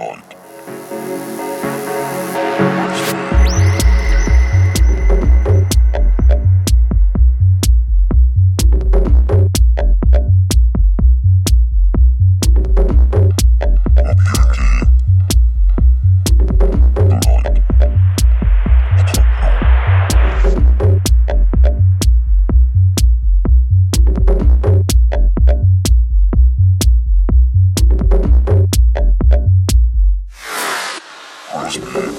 Wahrheit. Podcast.